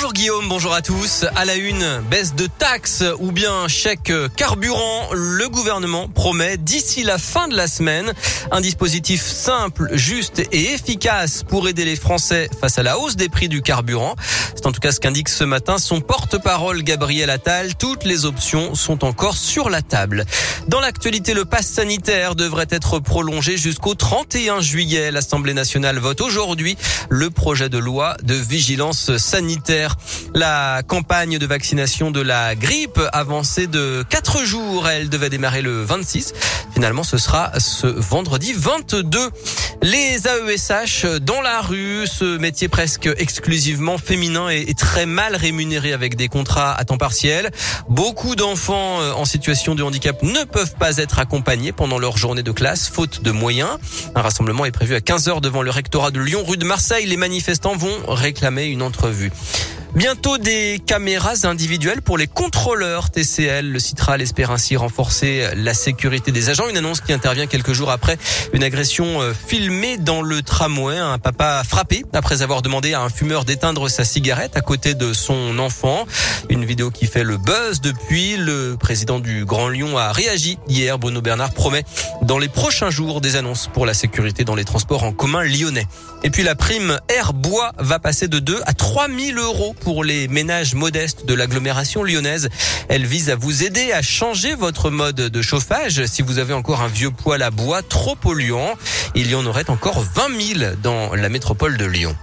Bonjour Guillaume, bonjour à tous. À la une, baisse de taxes ou bien chèque carburant, le gouvernement promet d'ici la fin de la semaine un dispositif simple, juste et efficace pour aider les Français face à la hausse des prix du carburant. C'est en tout cas ce qu'indique ce matin son porte-parole Gabriel Attal. Toutes les options sont encore sur la table. Dans l'actualité, le pass sanitaire devrait être prolongé jusqu'au 31 juillet. L'Assemblée nationale vote aujourd'hui le projet de loi de vigilance sanitaire la campagne de vaccination de la grippe avancée de 4 jours. Elle devait démarrer le 26. Finalement, ce sera ce vendredi 22. Les AESH dans la rue, ce métier presque exclusivement féminin est très mal rémunéré avec des contrats à temps partiel. Beaucoup d'enfants euh, en situation de handicap ne peuvent pas être accompagnés pendant leur journée de classe, faute de moyens. Un rassemblement est prévu à 15h devant le rectorat de Lyon, rue de Marseille. Les manifestants vont réclamer une entrevue. Bientôt des caméras individuelles pour les contrôleurs TCL. Le Citral espère ainsi renforcer la sécurité des agents. Une annonce qui intervient quelques jours après une agression euh, filmée dans le tramway. Un papa frappé après avoir demandé à un fumeur d'éteindre sa cigarette à côté de son enfant. Une vidéo qui fait le buzz depuis. Le président du Grand Lyon a réagi hier. Bruno Bernard promet dans les prochains jours des annonces pour la sécurité dans les transports en commun lyonnais. Et puis la prime Air Bois va passer de 2 à 3 000 euros pour les ménages modestes de l'agglomération lyonnaise. Elle vise à vous aider à changer votre mode de chauffage si vous avez encore un vieux poêle à bois trop polluant. Il y en aurait encore 20 000 dans la métropole de Lyon.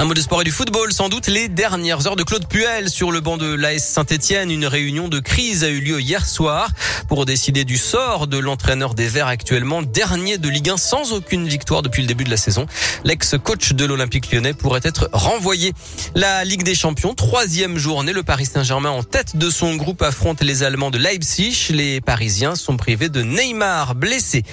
Un mot de sport et du football, sans doute les dernières heures de Claude Puel sur le banc de l'AS Saint-Etienne. Une réunion de crise a eu lieu hier soir pour décider du sort de l'entraîneur des Verts actuellement dernier de Ligue 1 sans aucune victoire depuis le début de la saison. L'ex-coach de l'Olympique lyonnais pourrait être renvoyé. La Ligue des Champions, troisième journée, le Paris Saint-Germain en tête de son groupe affronte les Allemands de Leipzig. Les Parisiens sont privés de Neymar blessé.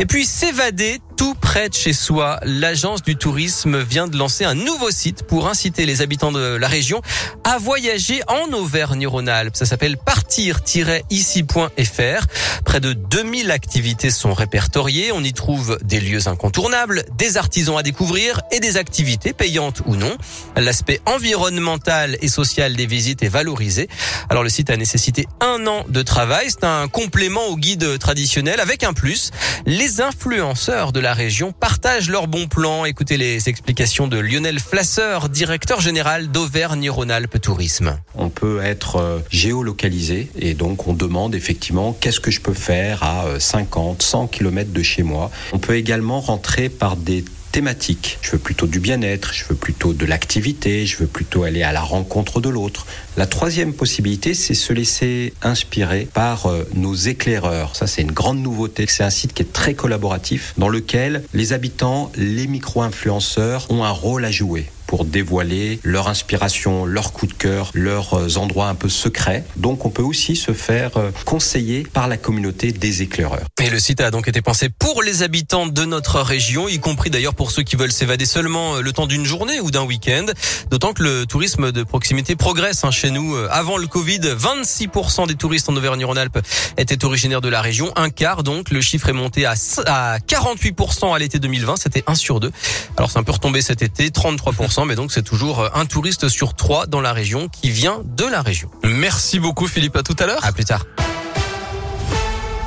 Et puis s'évader tout près de chez soi. L'agence du tourisme vient de lancer un nouveau site pour inciter les habitants de la région à voyager en Auvergne-Rhône-Alpes. Ça s'appelle partir-ici.fr. Près de 2000 activités sont répertoriées. On y trouve des lieux incontournables, des artisans à découvrir et des activités payantes ou non. L'aspect environnemental et social des visites est valorisé. Alors le site a nécessité un an de travail. C'est un complément au guide traditionnel avec un plus. Les influenceurs de la région partagent leurs bons plans. Écoutez les explications de Lionel Flasseur, directeur général d'Auvergne-Rhône-Alpes Tourisme. On peut être euh, géolocalisé et donc on demande effectivement qu'est-ce que je peux faire à 50, 100 km de chez moi. On peut également rentrer par des thématiques. Je veux plutôt du bien-être, je veux plutôt de l'activité, je veux plutôt aller à la rencontre de l'autre. La troisième possibilité, c'est se laisser inspirer par euh, nos éclaireurs. Ça, c'est une grande nouveauté. C'est un site qui est très collaboratif dans lequel les habitants, les micro-influenceurs ont un rôle à jouer pour dévoiler leur inspiration, leur coup de cœur, leurs euh, endroits un peu secrets. Donc on peut aussi se faire euh, conseiller par la communauté des éclaireurs. Et le site a donc été pensé pour les habitants de notre région, y compris d'ailleurs pour ceux qui veulent s'évader seulement euh, le temps d'une journée ou d'un week-end. D'autant que le tourisme de proximité progresse hein, chez nous. Avant le Covid, 26% des touristes en Auvergne-Rhône-Alpes étaient originaires de la région. Un quart donc, le chiffre est monté à, à 48% à l'été 2020, c'était 1 sur 2. Alors c'est un peu retombé cet été, 33% mais donc c'est toujours euh, un touriste sur trois dans la région qui vient de la région. Merci beaucoup Philippe, à tout à l'heure. À plus tard.